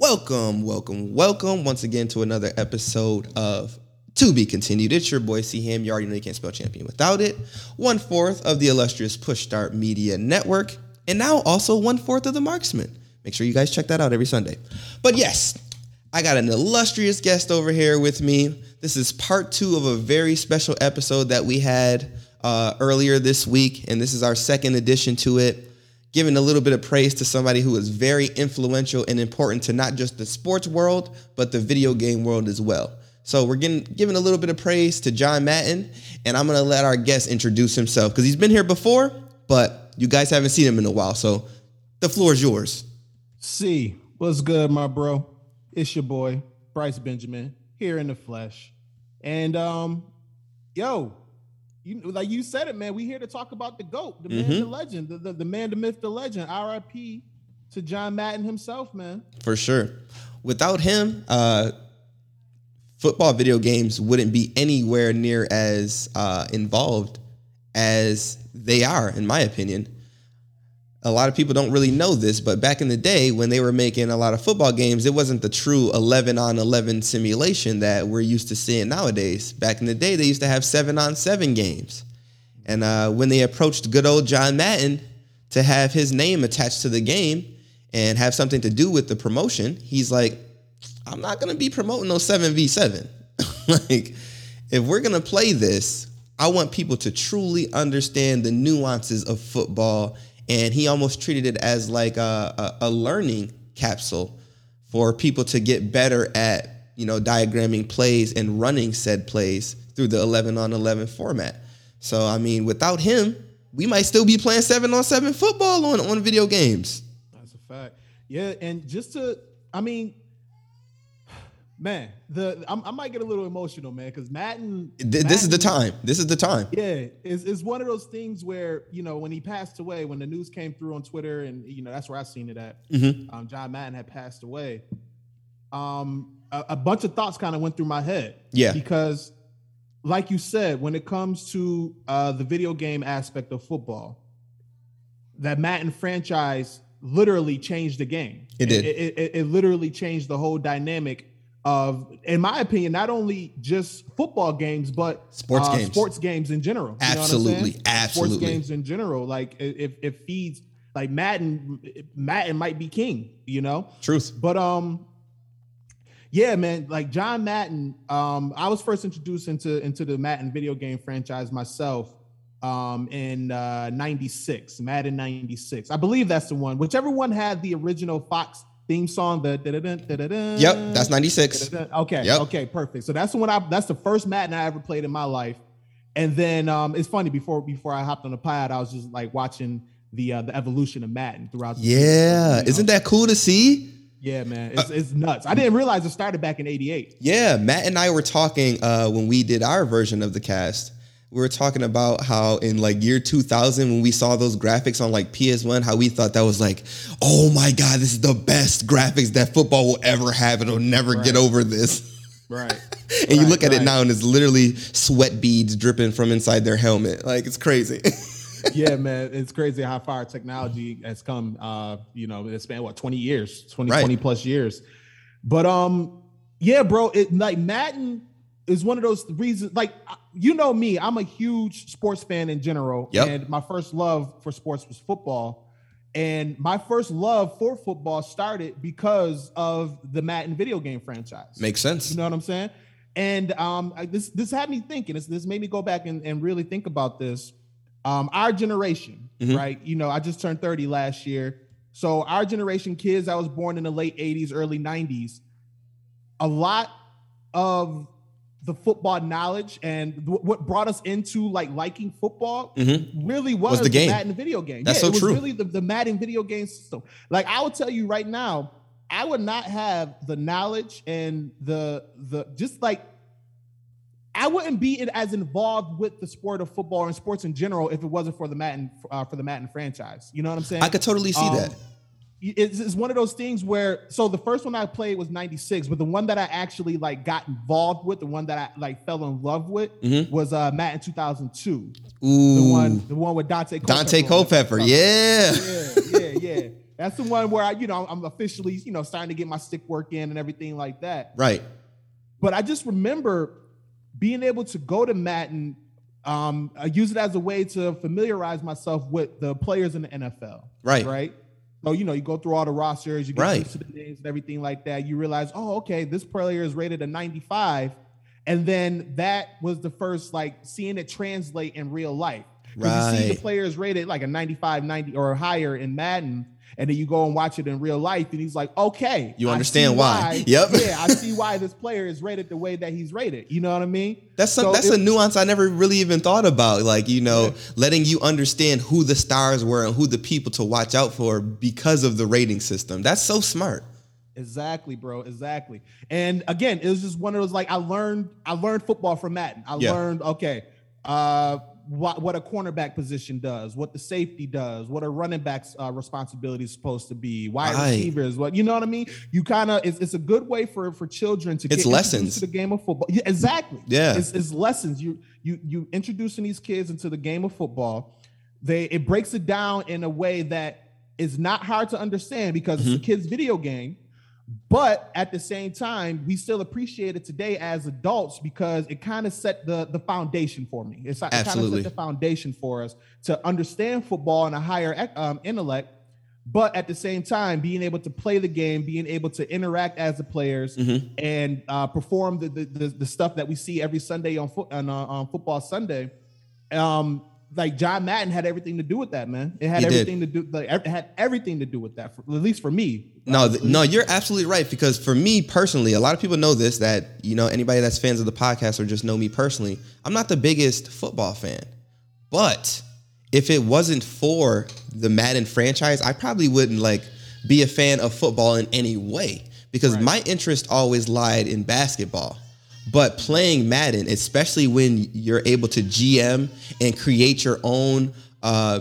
Welcome, welcome, welcome once again to another episode of To Be Continued. It's your boy C Ham. You already know you can't spell champion without it. One fourth of the illustrious Push Start Media Network, and now also one fourth of the Marksman. Make sure you guys check that out every Sunday. But yes, I got an illustrious guest over here with me. This is part two of a very special episode that we had uh, earlier this week, and this is our second edition to it giving a little bit of praise to somebody who is very influential and important to not just the sports world, but the video game world as well. So we're getting giving a little bit of praise to John Madden, and I'm gonna let our guest introduce himself because he's been here before, but you guys haven't seen him in a while. So the floor is yours. C, what's good, my bro? It's your boy, Bryce Benjamin, here in the flesh. And um, yo, you like you said it, man. We here to talk about the GOAT, the mm-hmm. man, the legend, the, the, the man, the myth, the legend. RIP to John Madden himself, man. For sure. Without him, uh, football video games wouldn't be anywhere near as uh, involved as they are, in my opinion a lot of people don't really know this, but back in the day when they were making a lot of football games, it wasn't the true 11 on 11 simulation that we're used to seeing nowadays. Back in the day, they used to have seven on seven games. And uh, when they approached good old John Madden to have his name attached to the game and have something to do with the promotion, he's like, I'm not going to be promoting those 7v7. like, if we're going to play this, I want people to truly understand the nuances of football and he almost treated it as like a, a, a learning capsule for people to get better at you know diagramming plays and running said plays through the 11 on 11 format. So i mean without him we might still be playing 7 on 7 football on, on video games. That's a fact. Yeah and just to i mean man, the I'm, i might get a little emotional, man, because Madden, This Madden, is the time. This is the time. Yeah, it's, it's one of those things where you know when he passed away, when the news came through on Twitter, and you know that's where I seen it at. Mm-hmm. Um, John Madden had passed away. Um, a, a bunch of thoughts kind of went through my head. Yeah, because like you said, when it comes to uh, the video game aspect of football, that Madden franchise literally changed the game. It did. It, it, it, it literally changed the whole dynamic of, in my opinion, not only just football games, but sports uh, games, sports games in general. Absolutely, absolutely. Sports games in general, like if it feeds like Madden, Madden might be king, you know. Truth. But um, yeah, man, like John Madden. Um, I was first introduced into into the Madden video game franchise myself um in uh 96 madden 96 i believe that's the one whichever one had the original fox theme song. The yep, that's ninety six. Okay, yep. okay, perfect. So that's the one I that's the first Madden I ever played in my life. And then um, it's funny before before I hopped on the pod, I was just like watching the uh, the evolution of Madden throughout. The yeah, season, you know? isn't that cool to see? Yeah, man, it's, uh, it's nuts. I didn't realize it started back in '88. Yeah, Matt and I were talking uh, when we did our version of the cast we were talking about how in like year 2000 when we saw those graphics on like ps1 how we thought that was like oh my god this is the best graphics that football will ever have. It'll never right. get over this. Right. And right, you look at right. it now and it's literally sweat beads dripping from inside their helmet. Like it's crazy. Yeah man it's crazy how far technology has come uh you know it's been what 20 years 20 20 plus years. But um yeah bro it like madden is one of those reasons like you know me i'm a huge sports fan in general. Yep. and my first love for sports was football. And my first love for football started because of the madden video game franchise. Makes sense. You know what i'm saying? And um, this this had me thinking. This, this made me go back and, and really think about this. Um, our generation mm-hmm. right? You know i just turned 30 last year. So our generation kids i was born in the late 80s early 90s a lot of the football knowledge and th- what brought us into like liking football mm-hmm. really was, was, the game, the Madden video game. That's yeah, so it was true. Really, the, the Madden video game system. Like I will tell you right now, I would not have the knowledge and the the just like I wouldn't be as involved with the sport of football and sports in general if it wasn't for the Madden uh, for the Madden franchise. You know what I'm saying? I could totally see um, that it's, it's one of those things where so the first one I played was 96, but the one that I actually like got involved with, the one that I like fell in love with mm-hmm. was uh Madden 2002. Ooh. The one the one with Daunte Culpepper. Daunte Culpepper, yeah. Yeah, yeah, yeah. That's the one where I, you know, I'm officially, you know, starting to get my stick work in and everything like that. Right. But I just remember being able to go to Madden, um, I use it as a way to familiarize myself with the players in the NFL. Right. Right. So you know, you go through all the rosters, you get Right. used to the names and everything like that. You realize, oh, okay, this player is rated a 95, and then that was the first like seeing it translate in real life. 'Cause You see the players rated like a 95, 90 or higher in Madden, and then you go and watch it in real life, and he's like, okay, You understand see why. Yep. yeah, I see why this player is rated the way that he's rated. You know what I mean? That's some, So that's it- a nuance I never really even thought about. Like you know, letting you understand who the stars were and who the people to watch out for because of the rating system. That's so smart. Exactly, bro. Exactly. And again, it was just one of those like I learned I learned football from Madden. I Yeah. learned okay, uh what what a cornerback position does, what the safety does, what a running back's uh, responsibility is supposed to be, wide Right. receivers, what you know what I mean? You kind of it's, it's a good way for for children to It's get lessons. to the game of football. Yeah, exactly. Yeah. It's, it's lessons. You you you introducing these kids into the game of football. They it breaks it down in a way that is not hard to understand because Mm-hmm. it's a kid's video game. But at the same time, we still appreciate it today as adults because it kind of set the the foundation for me. It's it kind of set the foundation for us to understand football in a higher um, intellect. But at the same time, being able to play the game, being able to interact as the players, Mm-hmm. and uh, perform the, the the the stuff that we see every Sunday on foot on, uh, on football Sunday. Um, like John Madden had everything to do with that, man. It had He did. everything to do. Like, it had everything to do with that. For, at least for me. No, th- no, you're absolutely right. Because for me personally, a lot of people know this that you know anybody that's fans of the podcast or just know me personally, I'm not the biggest football fan. But if it wasn't for the Madden franchise, I probably wouldn't like be a fan of football in any way because Right. my interest always lied in basketball. But playing Madden, especially when you're able to GM and create your own uh,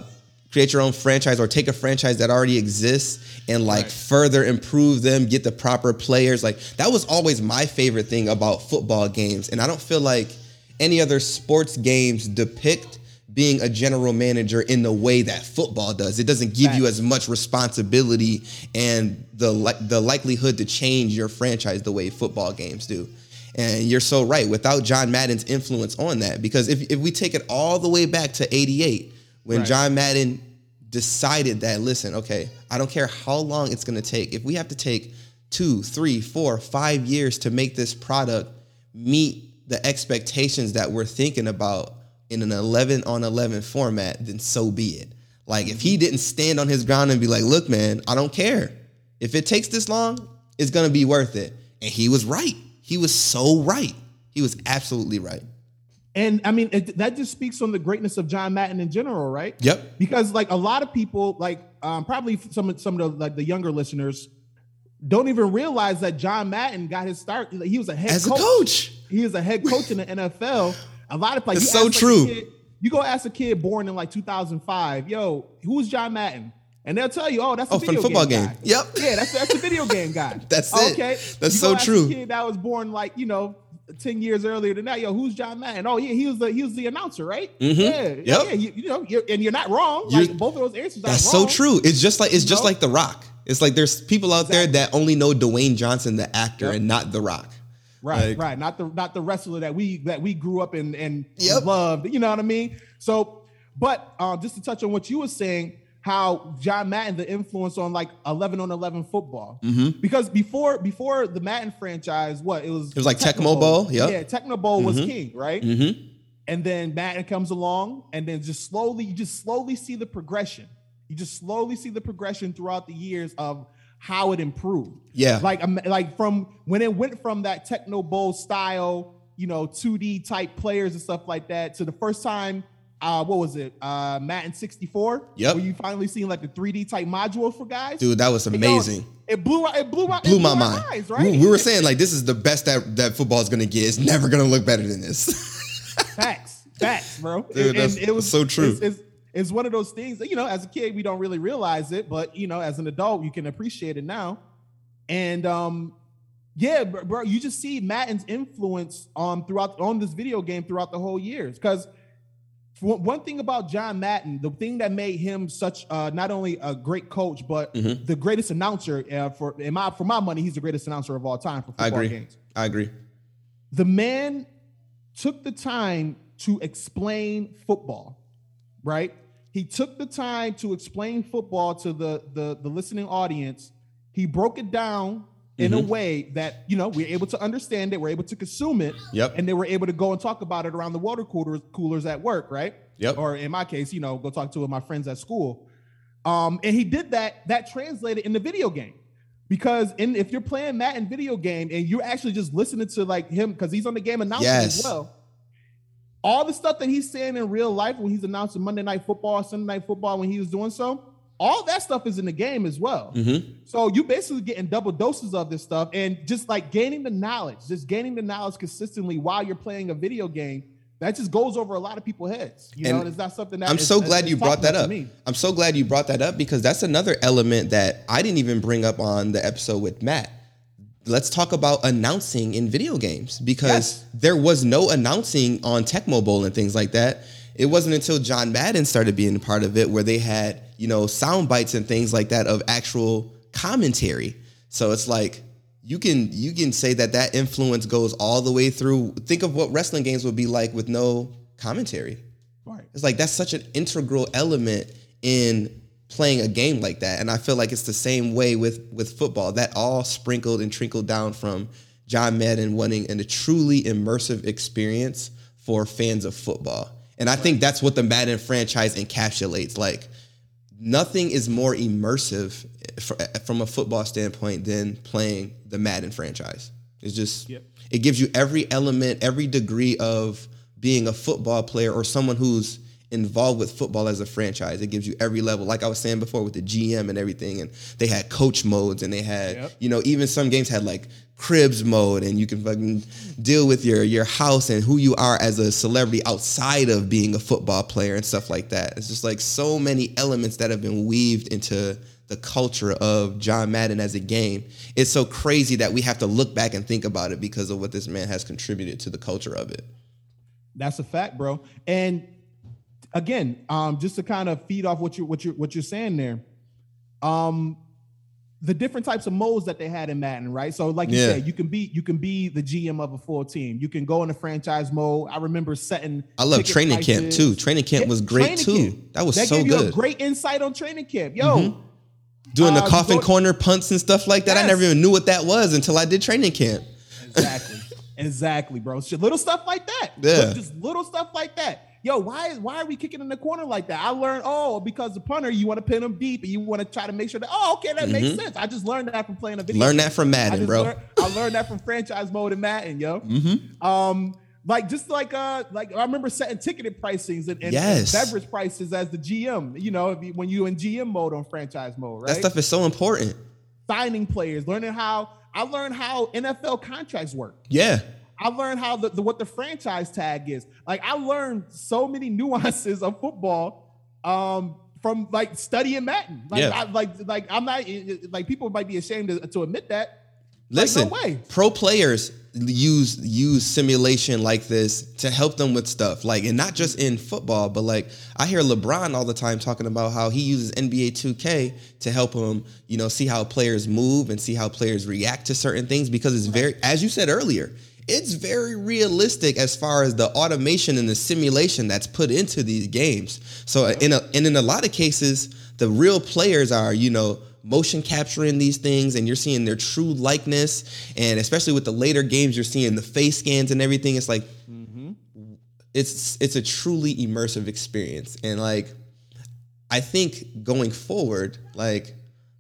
create your own franchise or take a franchise that already exists and like Right. further improve them, get the proper players. Like that was always my favorite thing about football games. And I don't feel like any other sports games depict being a general manager in the way that football does. It doesn't give you as much responsibility and the li- the likelihood to change your franchise the way football games do. And you're so right. Without John Madden's influence on that, because if, if we take it all the way back to 88, when Right. John Madden decided that, listen, okay, I don't care how long it's going to take. If we have to take two, three, four, five years to make this product meet the expectations that we're thinking about in an 11 on 11 format, then so be it. Like, if he mm-hmm. didn't stand on his ground and be like, look, man, I don't care. If it takes this long, it's going to be worth it. And he was right. He was so right. He was absolutely right. And I mean, it, that just speaks on the greatness of John Madden in general, right? Yep. Because like a lot of people, like um, probably some of some of the like the younger listeners, don't even realize that John Madden got his start. He was a head As a coach. coach. He is a head coach in the NFL. A lot of like It's so like, true. kid- you go ask a kid born in like 2005, yo, who's John Madden? And they'll tell you, oh, that's a Oh, from video football game. game. Yep. Yeah, that's that's a video game guy. That's it. Okay. That's You so true. A kid that was born like you know. 10 years earlier than that, yo, who's John Madden? Oh, yeah, he was the he was the announcer, right? Mhm. Yeah, Yep. yeah. You, you know, you're, and you're not wrong. You're- like both of those answers are That's so true. It's just like it's just know? like The Rock. It's like there's people out there that only know Dwayne Johnson, the actor, Yep. and not The Rock. Right, Like- right. Not the not the wrestler that we that we grew up in and Yep. loved. You know what I mean? So, but uh, just to touch on what you were saying, how John Madden, the influence on like eleven on eleven football, Mm-hmm. because before before the Madden franchise, what it was? It was like Tecmo Bowl, yep. Yeah, Tecmo Bowl was Mhm. king, right? Mm-hmm. And then Madden comes along, and then just slowly, you just slowly see the progression. You just slowly see the progression throughout the years of how it improved. Yeah. Like, um, like from when it went from that Tecmo Bowl style, you know, 2D type players and stuff like that to the first time, uh, what was it? Uh, Madden 64. Yep. Where you finally seen like the 3D type modules for guys. Dude, that was amazing. It blew. It blew out. Blew it my mind. Eyes, right? we, we were saying like this is the best that that football is gonna get. It's never gonna look better than this. Facts, facts, bro. Dude, that's so true. It's, it's, it's one of those things that you know, as a kid, we don't really realize it, but you know, as an adult, you can appreciate it now. And um, yeah, bro, you just see Madden's influence on throughout on this video game throughout the whole years. Because one thing about John Madden, the thing that made him such uh, not only a great coach, but mm-hmm. the greatest announcer uh, for in my for my money, he's the greatest announcer of all time for football I agree. games. I agree. The man took the time to explain football, right? He took the time to explain football to the the, the listening audience. He broke it down in mm-hmm. a way that you know we're able to understand it, we're able to consume it, yep. and then we're able to go and talk about it around the water coolers, coolers at work, right? Yep. Or in my case, you know, go talk to my friends at school. Um, and he did that. That translated in the video game because in if you're playing Madden video game and you're actually just listening to like him because he's on the game announcing yes. as well. All the stuff that he's saying in real life when he's announcing Monday Night Football, Sunday Night Football, when he was doing so, all that stuff is in the game as well. Mm-hmm. So you basically getting double doses of this stuff and just like gaining the knowledge, just gaining the knowledge consistently while you're playing a video game. That just goes over a lot of people's heads. You and know, it's not something that I'm so glad you brought that up. I'm so glad you brought that up because that's another element that I didn't even bring up on the episode with Matt. Let's talk about announcing in video games because yes. there was no announcing on Tecmo Bowl and things like that. It wasn't until John Madden started being a part of it where they had you know, sound bites and things like that of actual commentary. So it's like you can you can say that that influence goes all the way through. Think of what wrestling games would be like with no commentary. Right. It's like that's such an integral element in playing a game like that. And I feel like it's the same way with with football. That all sprinkled and trickled down from John Madden wanting a truly immersive experience for fans of football. And I think that's what the Madden franchise encapsulates. Like nothing is more immersive from a football standpoint than playing the Madden franchise. It's just yep. it gives you every element, every degree of being a football player or someone who's involved with football as a franchise. It gives you every level. Like I was saying before with the GM and everything, and they had coach modes and they had, yep. you know, even some games had like cribs mode and you can fucking deal with your your house and who you are as a celebrity outside of being a football player and stuff like that. It's just like so many elements that have been weaved into the culture of John Madden as a game. It's so crazy that we have to look back and think about it because of what this man has contributed to the culture of it. That's a fact, bro. And again, um, just to kind of feed off what you what you what you're saying there. Um, the different types of modes that they had in Madden, right? So, like you yeah. said, you can be you can be the GM of a full team. You can go in a franchise mode. I remember setting. I love training prices. camp too. Training camp yeah, was great too. Camp. That was that so good. great insight on training camp, yo. Mm-hmm. Doing uh, the coffin go, corner punts and stuff like that. Yes. I never even knew what that was until I did training camp. Exactly, exactly, bro. Shit, Little stuff like that. Yeah, just little stuff like that yo, why is why are we kicking in the corner like that? I learned, oh, because the punter, you want to pin him deep and you want to try to make sure that, oh, okay, that mm-hmm. makes sense. I just learned that from playing a video. Learn that from Madden, I bro. Learned, I learned that from franchise mode in Madden, yo. Mm-hmm. Um, like just like uh like I remember setting ticketed pricings and, and, yes. and beverage prices as the GM. You know, you, when you in GM mode on franchise mode, right? That stuff is so important. Signing players, learning how I learned how NFL contracts work. Yeah. I learned how the, the, what the franchise tag is. Like I learned so many nuances of football um, from like studying Madden. Like, yeah. I, like like I'm not like people might be ashamed to, to admit that. Listen, like, no pro players use use simulation like this to help them with stuff like and not just in football but like I hear LeBron all the time talking about how he uses NBA 2K to help him you know see how players move and see how players react to certain things because it's very as you said earlier it's very realistic as far as the automation and the simulation that's put into these games. So in a, and in a lot of cases, the real players are, you know, motion capturing these things and you're seeing their true likeness. And especially with the later games, you're seeing the face scans and everything. It's like mm-hmm. it's it's a truly immersive experience. And like I think going forward, like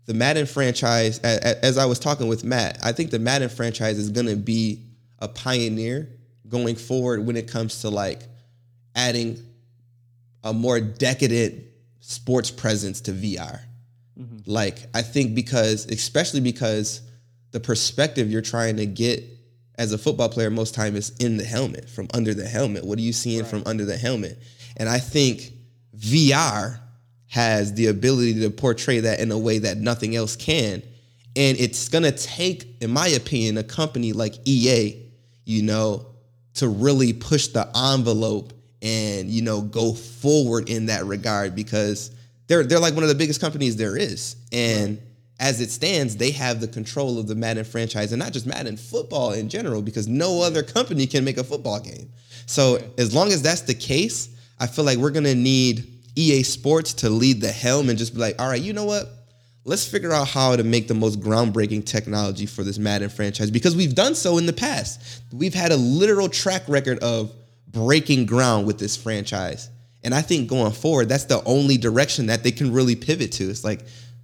the Madden franchise, as I was talking with Matt, I think the Madden franchise is gonna be a pioneer going forward when it comes to like adding a more decadent sports presence to VR. Mm-hmm. Like I think because especially because the perspective you're trying to get as a football player most time is in the helmet, from under the helmet. What are you seeing right. from under the helmet? And I think VR has the ability to portray that in a way that nothing else can. And it's gonna take, in my opinion, a company like EA you know, to really push the envelope and you know go forward in that regard because they're they're like one of the biggest companies there is. And as it stands, they have the control of the Madden franchise and not just Madden football in general because no other company can make a football game. So as long as that's the case, I feel like we're gonna need EA Sports to lead the helm and just be like, all right, you know what? Let's figure out how to make the most groundbreaking technology for this Madden franchise because we've done so in the past. We've had a literal track record of breaking ground with this franchise. And I think going forward, that's the only direction that they can really pivot to. It's like,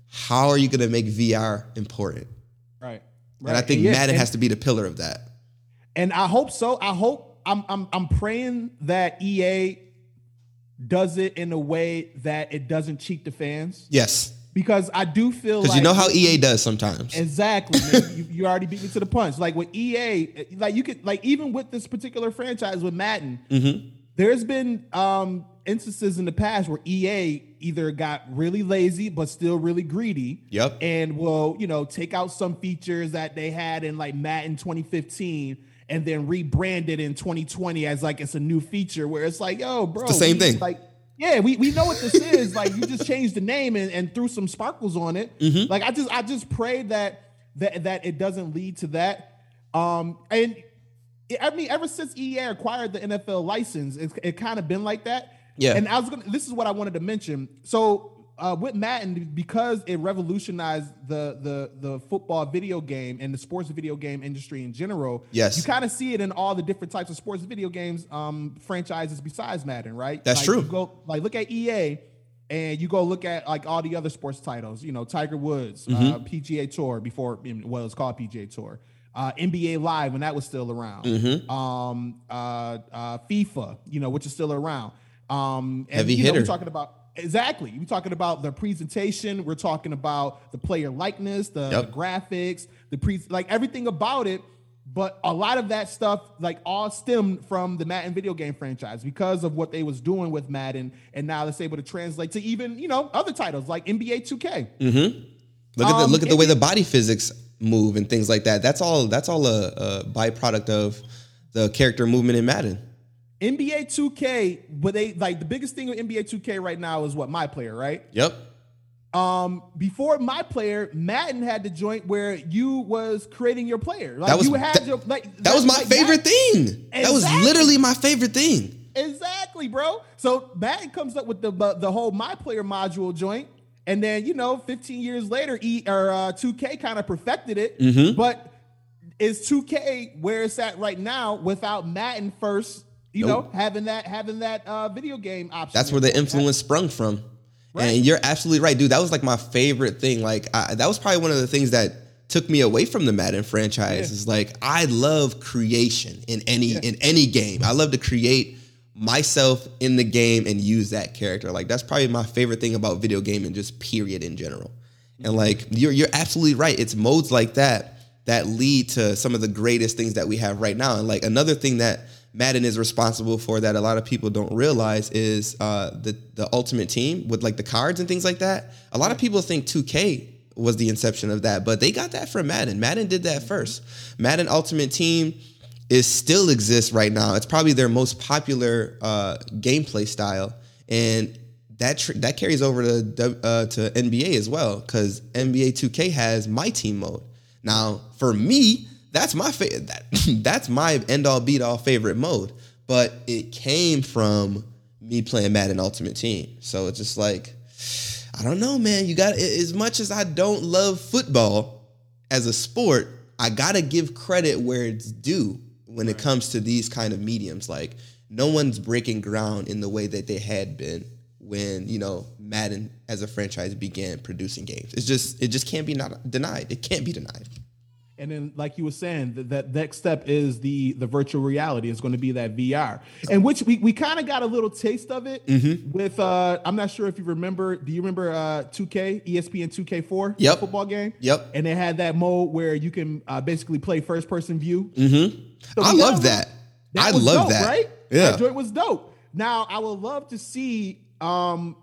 how are you going to make VR important? Right. And I think yeah, Madden and- has to be the pillar of that. And I hope so. I hope I'm I'm I'm praying that EA does it in a way that it doesn't cheat the fans Yes. Because I do feel Because like you know how EA does sometimes. Exactly. man. you, you already beat me to the punch. Like with EA, like you could like even with this particular franchise with Madden, Mm-hmm. there's been um instances in the past where EA either got really lazy but still really greedy. Yep. And will, you know, take out some features that they had in like Madden 2015 and then rebrand it in 2020 as like it's a new feature where it's like, yo, bro, the same thing. Like yeah, we, we know what this is. Like you just changed the name and, and threw some sparkles on it. Mm-hmm. Like I just I just pray that that that it doesn't lead to that. Um and it- I mean ever since EA acquired the NFL license, it's it kind of been like that. Yeah. And I was gonna this is what I wanted to mention. So uh, with Madden, because it revolutionized the the the football video game and the sports video game industry in general. Yes. you kind of see it in all the different types of sports video games um, franchises besides Madden, right? That's Like, true. you go like look at EA, and you go look at like all the other sports titles. You know, Tiger Woods, uh, Mm-hmm. PGA Tour before well, it's called PGA Tour. Uh, NBA Live when that was still around. Mm-hmm. Um, uh, uh, FIFA, you know, which is still around. Um, and, Heavy you know, hitter. we're talking about exactly. We're talking about the presentation. We're talking about the player likeness, the, Yep. the graphics, the pre like everything about it. But a lot of that stuff, like all stemmed from the Madden video game franchise because of what they was doing with Madden, and now it's able to translate to even you know other titles like NBA 2K. Mm-hmm. Look at the Um, look at the way the body physics move and things like that. That's all. That's all a, a byproduct of the character movement in Madden. NBA 2K, but they like the biggest thing with NBA 2K right now is what my player, right? Yep. Um, before my player, Madden had the joint where you was creating your player. Like That was you had that, your like that was my like, favorite that- thing. That was literally my favorite thing. Exactly, bro. So Madden comes up with the the whole my player module joint, and then you know, 15 years later, E or uh, 2K kind of perfected it. Mm-hmm. But is 2K where it's at right now without Madden first? You Nope. know, having that having that uh, video game option. That's where the influence sprung from. Right. And you're absolutely right, dude. That was like my favorite thing. Like I, that was probably one of the things that took me away from the Madden franchise. Yeah. Is like I love creation in any in any game. I love to create myself in the game and use that character. Like that's probably my favorite thing about video game gaming, just period in general. And like you're you're absolutely right. It's modes like that that lead to some of the greatest things that we have right now. And like another thing that Madden is responsible for that a lot of people don't realize is uh, the the Ultimate Team with like the cards and things like that. A lot of people think 2K was the inception of that, but they got that from Madden. Madden did that first. Madden Ultimate Team is still exists right now. It's probably their most popular uh, gameplay style, and that tr- that carries over to uh, to NBA as well because NBA 2K has my team mode. Now, for me, that's my fa- that that's my end all beat all favorite mode, but it came from me playing Madden Ultimate Team. So it's just like I don't know, man. You got as much as I don't love football as a sport, I gotta give credit where it's due when it comes to these kind of mediums. Like no one's breaking ground in the way that they had been when you know Madden as a franchise began producing games. It's just it just can't be not denied. It can't be denied. And then, like you were saying, that, that next step is the the virtual reality. It's going to be that VR, and which we, we kind of got a little taste of it Mm-hmm. with. uh I'm not sure if you remember. Do you remember uh 2K ESPN 2K4 Yep. football game? Yep. And they had that mode where you can uh, basically play first person view. Mm-hmm. So I love a- that. I love dope, that. Right? Yeah. That joint was dope. Now I would love to see. Um,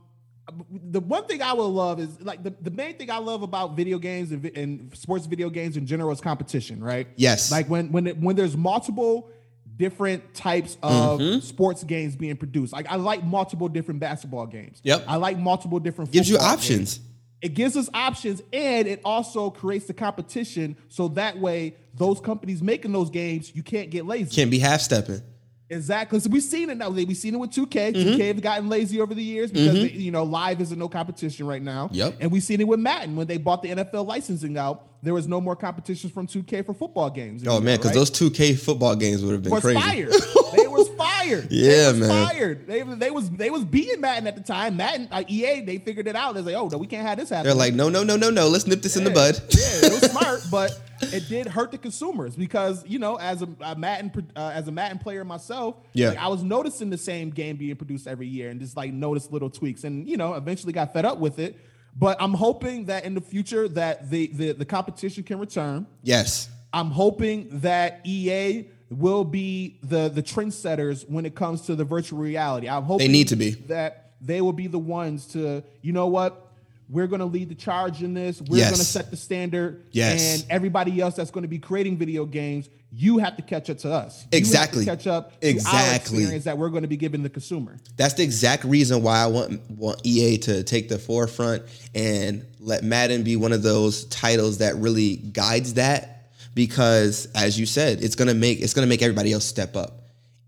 the one thing I would love is like the, the main thing I love about video games and, and sports video games in general is competition, right? Yes. Like when when it, when there's multiple different types of mm-hmm. sports games being produced. Like I like multiple different basketball games. Yep. I like multiple different Gives you options. games. It gives us options and it also creates the competition so that way those companies making those games, you can't get lazy. Can't be half stepping. Exactly. So we've seen it now. We've seen it with 2K. Mm-hmm. 2K have gotten lazy over the years because they, you know live is a no competition right now. Yep. And we've seen it with Madden when they bought the NFL licensing out. There was no more competitions from 2K for football games. Oh man, because right? those 2K football games would have been was crazy. fired. they was fired. Yeah, man. Fired. They, they was they was beating Madden at the time. Madden uh, EA they figured it out. They're like, oh no, we can't have this happen. They're like, no, no, no, no, no. Let's nip this in the bud. yeah, it was smart, but it did hurt the consumers because you know, as a, a Madden uh, as a Madden player myself, Yeah. like, I was noticing the same game being produced every year and just like noticed little tweaks, and you know, eventually got fed up with it. But I'm hoping that in the future that the the, the competition can return. Yes. I'm hoping that EA will be the the trendsetters when it comes to the virtual reality. I'm hoping need to be. that they will be the ones to, you know what, we're going to lead the charge in this. We're Yes. going to set the standard. Yes. And everybody else that's going to be creating video games, you have to catch up to us. You have to Exactly. catch up to Exactly. our experience that we're going to be giving the consumer. That's the exact reason why I want want EA to take the forefront and let Madden be one of those titles that really guides that because as you said, it's going to make it's going to make everybody else step up.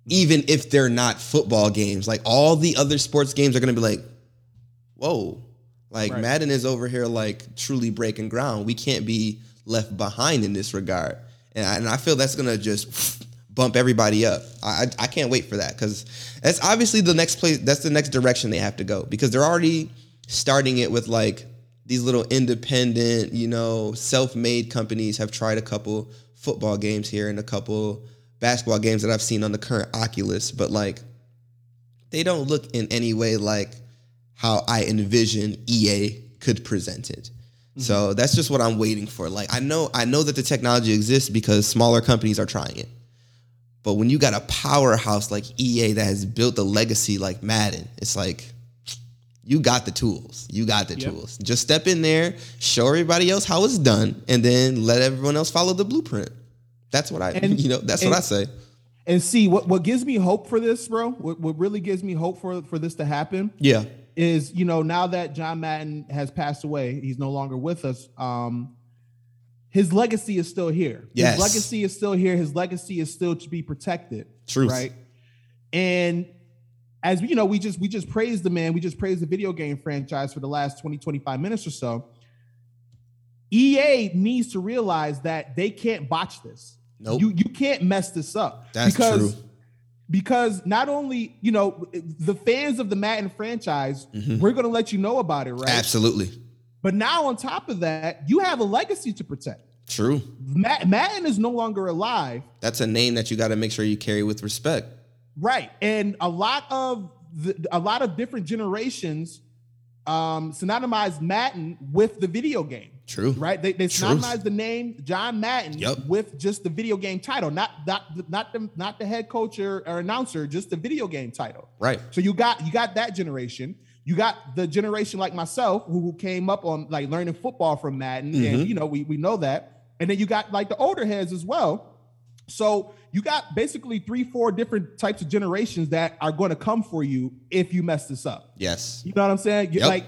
Even if they're not football games, like all the other sports games are going to be like, "Whoa." Like Right. Madden is over here like truly breaking ground. We can't be left behind in this regard. And I, and I feel that's gonna just bump everybody up. I I, I can't wait for that because that's obviously the next place. That's the next direction they have to go because they're already starting it with like these little independent, you know, self-made companies have tried a couple football games here and a couple basketball games that I've seen on the current Oculus, but like they don't look in any way like how I envision EA could present it. Mm-hmm. So that's just what I'm waiting for. Like I know I know that the technology exists because smaller companies are trying it. But when you got a powerhouse like EA that has built a legacy like Madden, it's like you got the tools. You got the Yep. tools. Just step in there, show everybody else how it's done, and then let everyone else follow the blueprint. That's what I And- you know, that's and- what I say. And see what what gives me hope for this, bro. What, what really gives me hope for for this to happen Yeah. is you know now that John Madden has passed away, he's no longer with us. Um, his legacy is still here. Yes. His legacy is still here. His legacy is still to be protected. Truth. Right. And as you know, we just we just praised the man. We just praised the video game franchise for the last 20, 25 minutes or so. EA needs to realize that they can't botch this. Nope. You you can't mess this up. That's because true. because not only you know the fans of the Madden franchise, Mm-hmm. we're going to let you know about it, right? Absolutely. But now on top of that, you have a legacy to protect. True. Ma- Madden is no longer alive, That's a name that you got to make sure you carry with respect. Right? And a lot of the, a lot of different generations um, synonymize Madden with the video game. True. Right? They, they the name John Madden Yep. with just the video game title, not not not the not the head coach or, or announcer, just the video game title. Right. So you got you got that generation. You got the generation like myself who, who came up on like learning football from Madden, Mm-hmm. and you know we we know that. And then you got like the older heads as well. So you got basically three, four different types of generations that are going to come for you if you mess this up. Yes. You know what I'm saying? Yep. like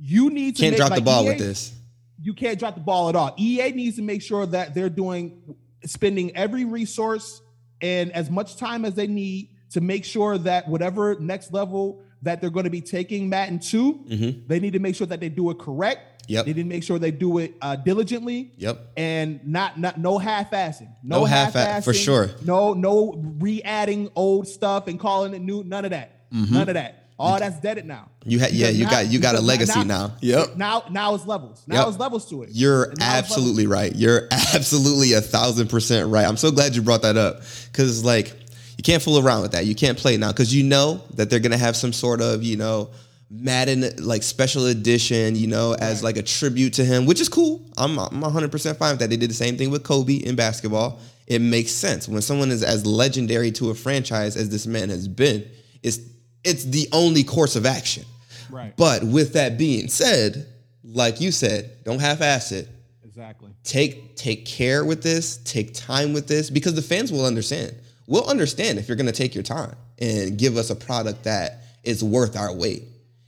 you need to Can't make, drop the ball EA with this. you can't drop the ball at all. EA needs to make sure that they're doing spending every resource and as much time as they need to make sure that whatever next level that they're going to be taking Madden to, mm-hmm. they need to make sure that they do it correct. Mm-hmm. Yep. They need to make sure they do it uh, diligently. Yep. And not not no half-assing. No No, half- half-assing. for sure. No no re-adding old stuff and calling it new. None of that. None of that. All that's deaded now. Mm-hmm. You had yeah, you now- got you got a legacy now. Yep. Now now it's levels. Now Yep. it's levels to it. You're And now it's levels. absolutely right. You're absolutely a thousand percent right. I'm so glad you brought that up because like you can't fool around with that. You can't play it now because you know that they're gonna have some sort of you know Madden like special edition, you know, as like a tribute to him, which is cool. I'm I'm 100 percent fine with that. They did the same thing with Kobe in basketball. It makes sense when someone is as legendary to a franchise as this man has been. It's it's the only course of action. Right. But with that being said, like you said, don't half-ass it Exactly. take take care with this take time with this because the fans will understand we'll understand if you're going to take your time and give us a product that is worth our wait.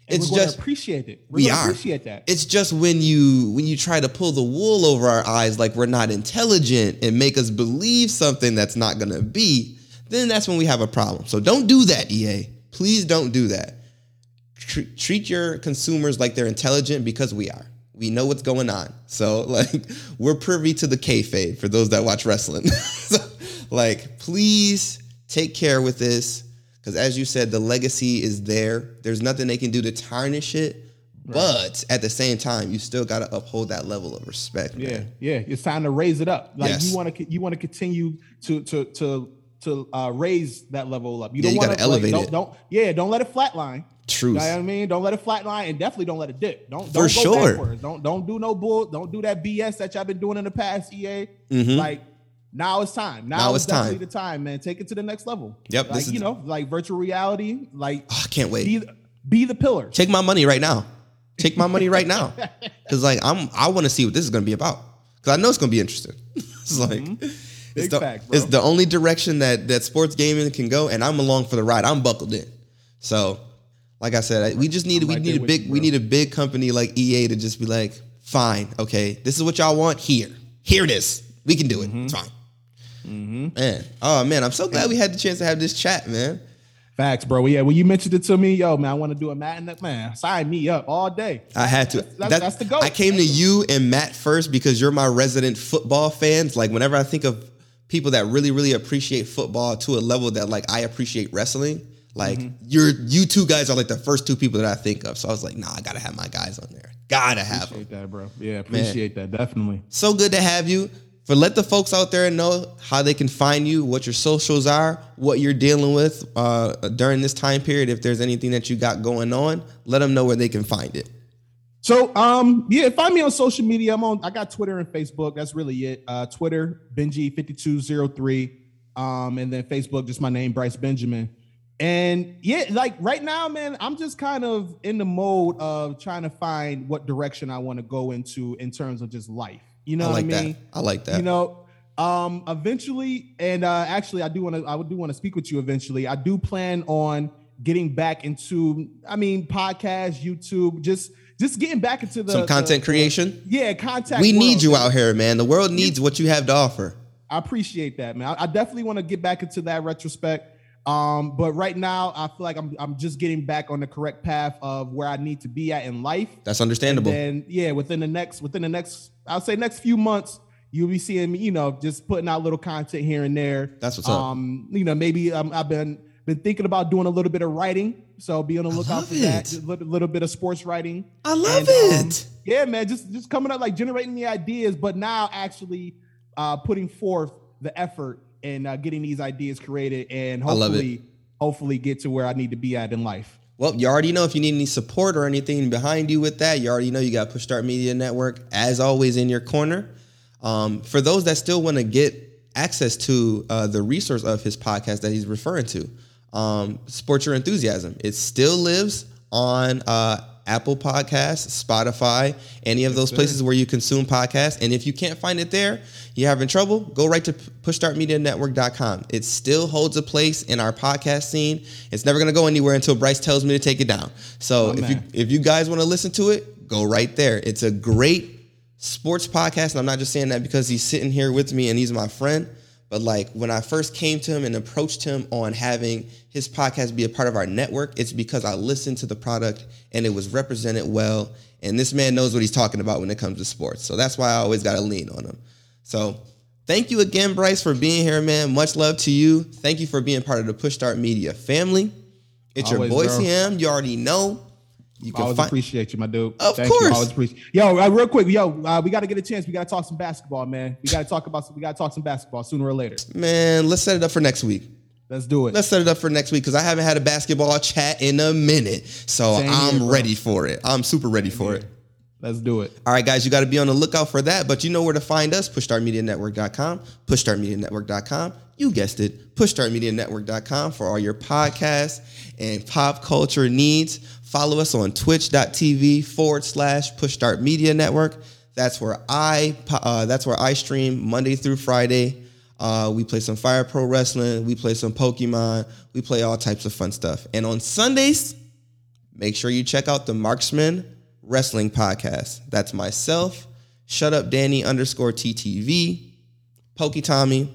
And it's just appreciate it. We're we are appreciate that. It's just when you when you try to pull the wool over our eyes like we're not intelligent and make us believe something that's not going to be, then that's when we have a problem. So don't do that, EA. Please don't do that. Tr- treat your consumers like they're intelligent because we are. We know what's going on. So like we're privy to the kayfabe for those that watch wrestling. so, like please take care with this because as you said, the legacy is there. There's nothing they can do to tarnish it. But at the same time, you still got to uphold that level of respect. Yeah, man. yeah. It's time to raise it up. Like Yes. you want to, you want to continue to to to to uh, raise that level up. You Yeah, don't want to elevate don't, it. Don't yeah, don't let it flatline. Truth. You know what I mean? Don't let it flatline, and definitely don't let it dip. Don't For don't go sure. backwards. Don't don't do no bull. Don't do that BS that y'all been doing in the past. EA, Mhm. like now it's time. Now, Now it's time. definitely the time, man. Take it to the next level. Yep, Like this is- you know, like virtual reality. Like Oh, I can't wait. be be the pillar. Take my money right now. Take my money right now. Because like I'm, I want to see what this is going to be about. Because I know it's going to be interesting. it's like it's Mm-hmm. Big the, fact, bro. it's the only direction that that sports gaming can go, and I'm along for the ride. I'm buckled in. So, like I said, I- we just need I'm we right need a big you, we need a big company like EA to just be like, fine, okay, this is what y'all want. Here, here it is. We can do it. Mm-hmm. It's fine. Man, oh man, I'm so glad we had the chance to have this chat, man. Facts, bro. Yeah, when you mentioned it to me, yo, man, I want to do a Madden. Man, sign me up all day. I had to. That's, that's, That- that's the goal. I came to you and Matt first because you're my resident football fans. Like whenever I think of people that really, really appreciate football to a level that like I appreciate wrestling, like Mm-hmm. you're you two guys are like the first two people that I think of. So I was like, nah, I gotta have my guys on there. Gotta have them. Appreciate that, bro. Yeah, appreciate that. Definitely. So good to have you. For let the folks out there know how they can find you, what your socials are, what you're dealing with uh, during this time period. If there's anything that you got going on, let them know where they can find it. So, um, yeah, find me on social media. I'm on. I got Twitter and Facebook. That's really it. Uh, Twitter Benji fifty two zero three, um, and then Facebook just my name Bryce Benjamin. And yeah, like right now, man, I'm just kind of in the mode of trying to find what direction I want to go into in terms of just life. You know I like what I mean? that. I like that. You know, um, eventually, and uh, actually, I do want to. I would do want to speak with you eventually. I do plan on getting back into. I mean, podcast, YouTube, just just getting back into the Some content the- creation. yeah, contact. We need you out here, man. The world needs what you have to offer. I appreciate that, man. I, I definitely want to get back into that retrospect. Um, but right now, I feel like I'm I'm just getting back on the correct path of where I need to be at in life. That's understandable. And then, yeah, within the next within the next I'll say next few months, you'll be seeing me, you know, just putting out little content here and there. That's what's up. Um, you know, maybe um, I've been been thinking about doing a little bit of writing, so be on the lookout for that. it. A little, little bit of sports writing. I love And, um, it. yeah, man, just just coming up like generating the ideas, but now actually uh, putting forth the effort and uh, getting these ideas created, and hopefully, hopefully get to where I need to be at in life. Well, you already know if you need any support or anything behind you with that, you already know you got Push Start Media Network, as always, in your corner. Um, for those that still want to get access to uh, the resource of his podcast that he's referring to, um, Sports Your Enthusiasm, it still lives on uh, Apple Podcasts, Spotify, any of those places where you consume podcasts. And if you can't find it there, you're having trouble, go right to pushstartmedianetwork.com. It still holds a place in our podcast scene. It's never going to go anywhere until Bryce tells me to take it down. So Oh, if you if you guys want to listen to it, go right there. It's a great sports podcast, and I'm not just saying that because he's sitting here with me and he's my friend. But like when I first came to him and approached him on having his podcast be a part of our network, it's because I listened to the product and it was represented well. And this man knows what he's talking about when it comes to sports. So that's why I always got to lean on him. So thank you again, Bryce, for being here, man. Much love to you. Thank you for being part of the Push Start Media family. It's Always, your boy. CM. You already know. You I always find appreciate you, my dude. Of Thank course. You. I always appreciate. Yo, uh, real quick, yo, uh, we got to get a chance. We got to talk some basketball, man. We got to talk about. We got to talk some basketball sooner or later. man. Let's set it up for next week. Let's do it. Let's set it up for next week because I haven't had a basketball chat in a minute. So Same I'm bro. ready for it. I'm super ready for it. Let's do it. All right, guys, you got to be on the lookout for that. But you know where to find us pushstartmedianetwork.com, pushstartmedianetwork.com. You guessed it, pushstartmedianetwork.com for all your podcasts and pop culture needs. Follow us on twitch.tv forward slash push start media network. That's where I uh, that's where I stream Monday through Friday. Uh, we play some Fire Pro Wrestling. We play some Pokemon. We play all types of fun stuff. And on Sundays, make sure you check out the Marksman Wrestling Podcast. That's myself, Shut Up Danny underscore TTV, Pokey Tommy,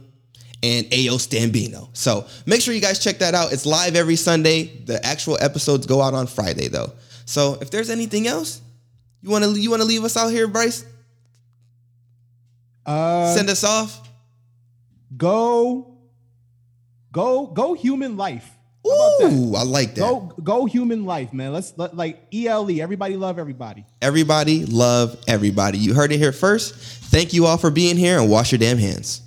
and Ayo Stambino. So make sure you guys check that out. It's live every Sunday. The actual episodes go out on Friday though. So if there's anything else, you wanna you wanna leave us out here, Bryce? Uh, Send us off. go, go, go. Human life. How about that? Ooh, I like that. Go, go. Human life, man. Let's let, like ELE. Everybody love everybody. Everybody love everybody. You heard it here first. Thank you all for being here and wash your damn hands.